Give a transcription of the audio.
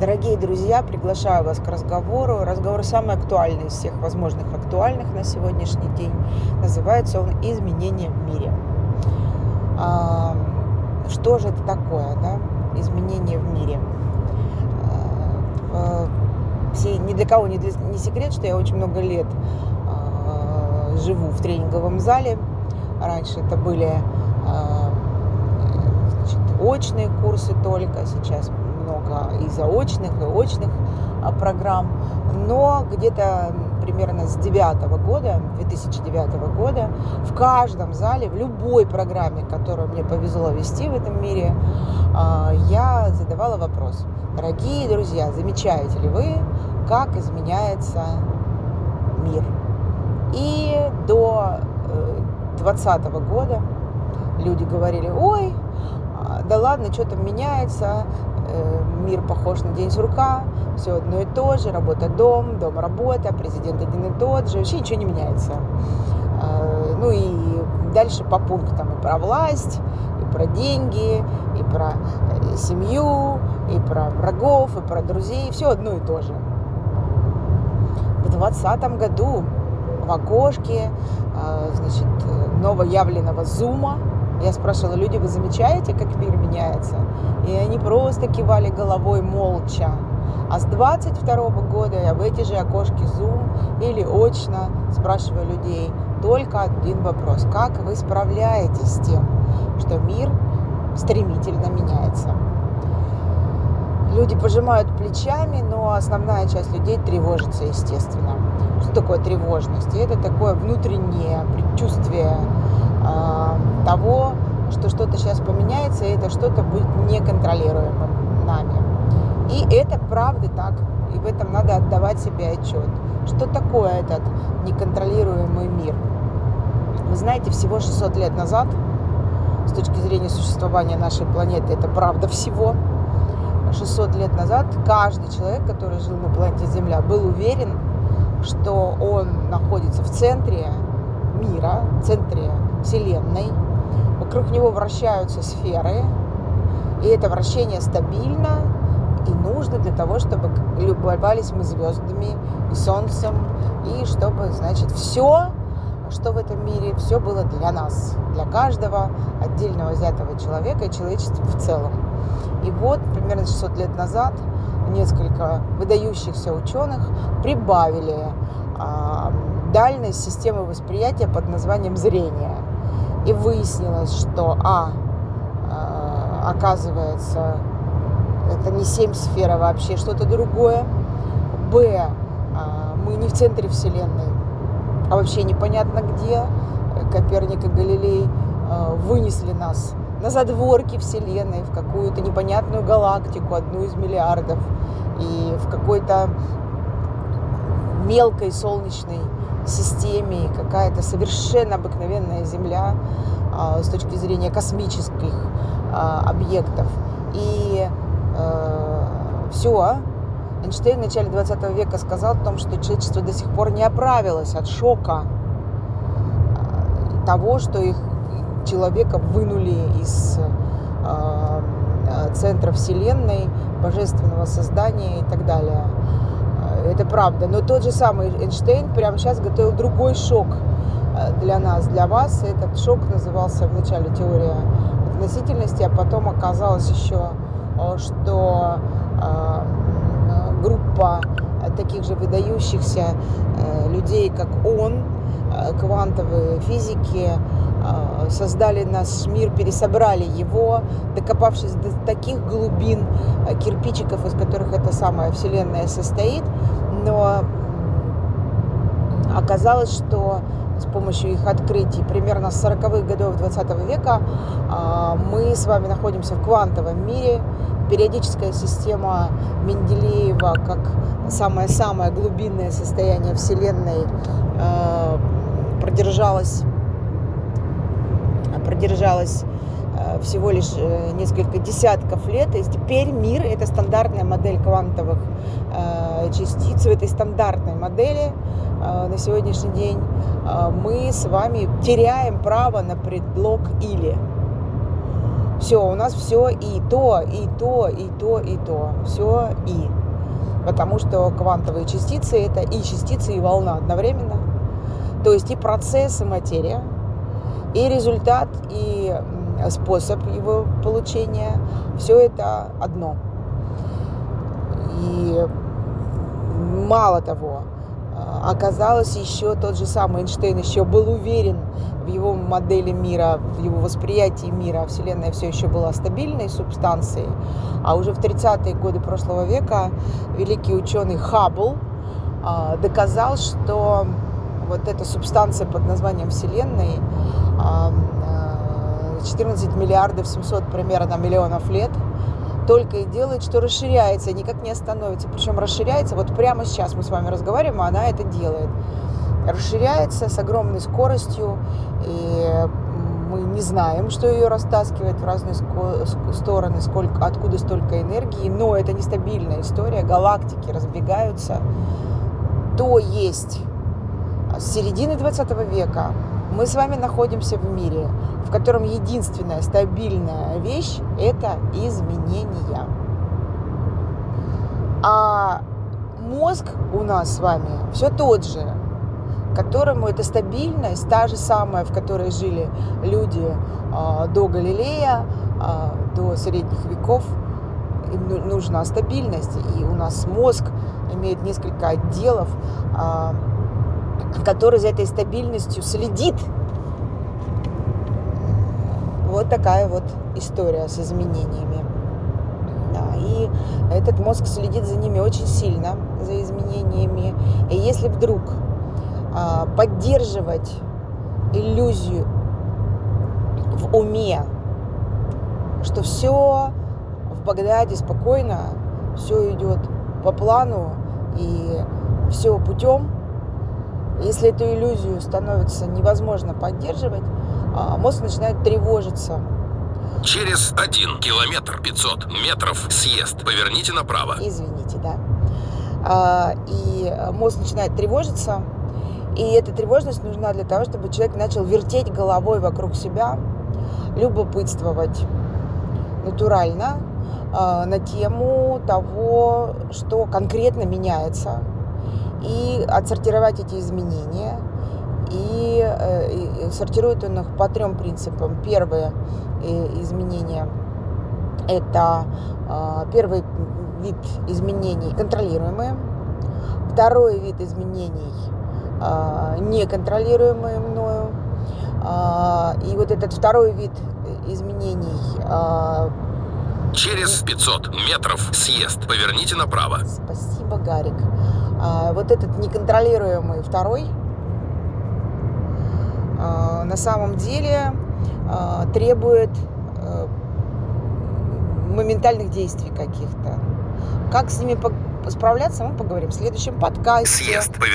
Дорогие друзья, приглашаю вас к разговору. Разговор самый актуальный из всех возможных актуальных на сегодняшний день. Называется он «Изменения в мире». А, что же это такое, да? Изменения в мире. А, все, ни для кого не, для, не секрет, что я очень много лет а, живу в тренинговом зале. Раньше это были а, значит, очные курсы только, сейчас много и заочных, и очных а, программ, но где-то примерно с 2009 года, 2009 года, в каждом зале, в любой программе, которую мне повезло вести в этом мире, а, я задавала вопрос. Дорогие друзья, замечаете ли вы, как изменяется мир? И до 2020 э, года люди говорили, ой, а, да ладно, что там меняется, мир похож на день сурка, все одно и то же, работа дом, дом работа, президент один и тот же, вообще ничего не меняется. Э, ну и дальше по пунктам и про власть, и про деньги, и про э, семью, и про врагов, и про друзей, все одно и то же. В двадцатом году в окошке значит, новоявленного зума я спрашивала, люди, вы замечаете, как мир меняется? И они просто кивали головой молча. А с 22 года я в эти же окошки Zoom или очно спрашиваю людей только один вопрос. Как вы справляетесь с тем, что мир стремительно меняется? Люди пожимают плечами, но основная часть людей тревожится, естественно. Что такое тревожность? Это такое внутреннее предчувствие э, того, что что-то сейчас поменяется, и это что-то будет неконтролируемым нами. И это правда так. И в этом надо отдавать себе отчет. Что такое этот неконтролируемый мир? Вы знаете, всего 600 лет назад, с точки зрения существования нашей планеты, это правда всего, 600 лет назад каждый человек, который жил на планете Земля, был уверен, что он находится в центре мира, в центре Вселенной, вокруг него вращаются сферы, и это вращение стабильно и нужно для того, чтобы любовались мы звездами и солнцем, и чтобы, значит, все, что в этом мире, все было для нас, для каждого отдельного взятого человека и человечества в целом. И вот примерно 600 лет назад несколько выдающихся ученых прибавили а, дальность системы восприятия под названием зрение – и выяснилось, что А, э, оказывается, это не семь сфер, а вообще что-то другое. Б, э, мы не в центре Вселенной, а вообще непонятно где. Коперник и Галилей э, вынесли нас на задворки Вселенной, в какую-то непонятную галактику, одну из миллиардов, и в какой-то мелкой солнечной системе, какая-то совершенно обыкновенная Земля а, с точки зрения космических а, объектов. И э, все. Эйнштейн в начале 20 века сказал о том, что человечество до сих пор не оправилось от шока а, того, что их человека вынули из центра Вселенной, божественного создания и так далее это правда. Но тот же самый Эйнштейн прямо сейчас готовил другой шок э, для нас, для вас. Этот шок назывался вначале теория относительности, а потом оказалось еще, э, что э, группа таких же выдающихся людей, как он, квантовые физики, создали наш мир, пересобрали его, докопавшись до таких глубин кирпичиков, из которых эта самая Вселенная состоит, но оказалось, что с помощью их открытий примерно с 40-х годов 20 века а, мы с вами находимся в квантовом мире. Периодическая система Менделеева, как самое-самое глубинное состояние Вселенной, а, продержалась, продержалась всего лишь э, несколько десятков лет. И теперь мир – это стандартная модель квантовых Э, частиц в этой стандартной модели э, на сегодняшний день э, мы с вами теряем право на предлог «или». Все, у нас все и то, и то, и то, и то. Все и. Потому что квантовые частицы это и частицы, и волна одновременно. То есть и процесс, и материя, и результат, и способ его получения. Все это одно. И мало того, а, оказалось еще тот же самый Эйнштейн еще был уверен в его модели мира, в его восприятии мира. Вселенная все еще была стабильной субстанцией. А уже в 30-е годы прошлого века великий ученый Хаббл а, доказал, что вот эта субстанция под названием Вселенной 14 а, миллиардов 700 примерно миллионов лет только и делает, что расширяется, никак не остановится. Причем расширяется, вот прямо сейчас мы с вами разговариваем, а она это делает. Расширяется с огромной скоростью, и мы не знаем, что ее растаскивает в разные стороны, сколько, откуда столько энергии, но это нестабильная история, галактики разбегаются. То есть с середины 20 века мы с вами находимся в мире, в котором единственная стабильная вещь – это изменения. А мозг у нас с вами все тот же, которому эта стабильность, та же самая, в которой жили люди э, до Галилея, э, до средних веков, им ну, нужна стабильность. И у нас мозг имеет несколько отделов, э, который за этой стабильностью следит. Вот такая вот история с изменениями. Да, и этот мозг следит за ними очень сильно, за изменениями. И если вдруг а, поддерживать иллюзию в уме, что все в Багдаде спокойно, все идет по плану и все путем, если эту иллюзию становится невозможно поддерживать, а, мозг начинает тревожиться. Через один километр 500 метров съезд. Поверните направо. Извините, да. А, и мозг начинает тревожиться. И эта тревожность нужна для того, чтобы человек начал вертеть головой вокруг себя, любопытствовать натурально а, на тему того, что конкретно меняется и отсортировать эти изменения. И, э, и сортирует он их по трем принципам. Первое э, изменение – это э, первый вид изменений контролируемые, второй вид изменений неконтролируемые мною, и вот этот второй вид изменений Через 500 метров съезд. Поверните направо. Спасибо, Гарик. А, вот этот неконтролируемый второй а, на самом деле а, требует моментальных действий каких-то. Как с ними справляться, мы поговорим в следующем подкасте. Съезд.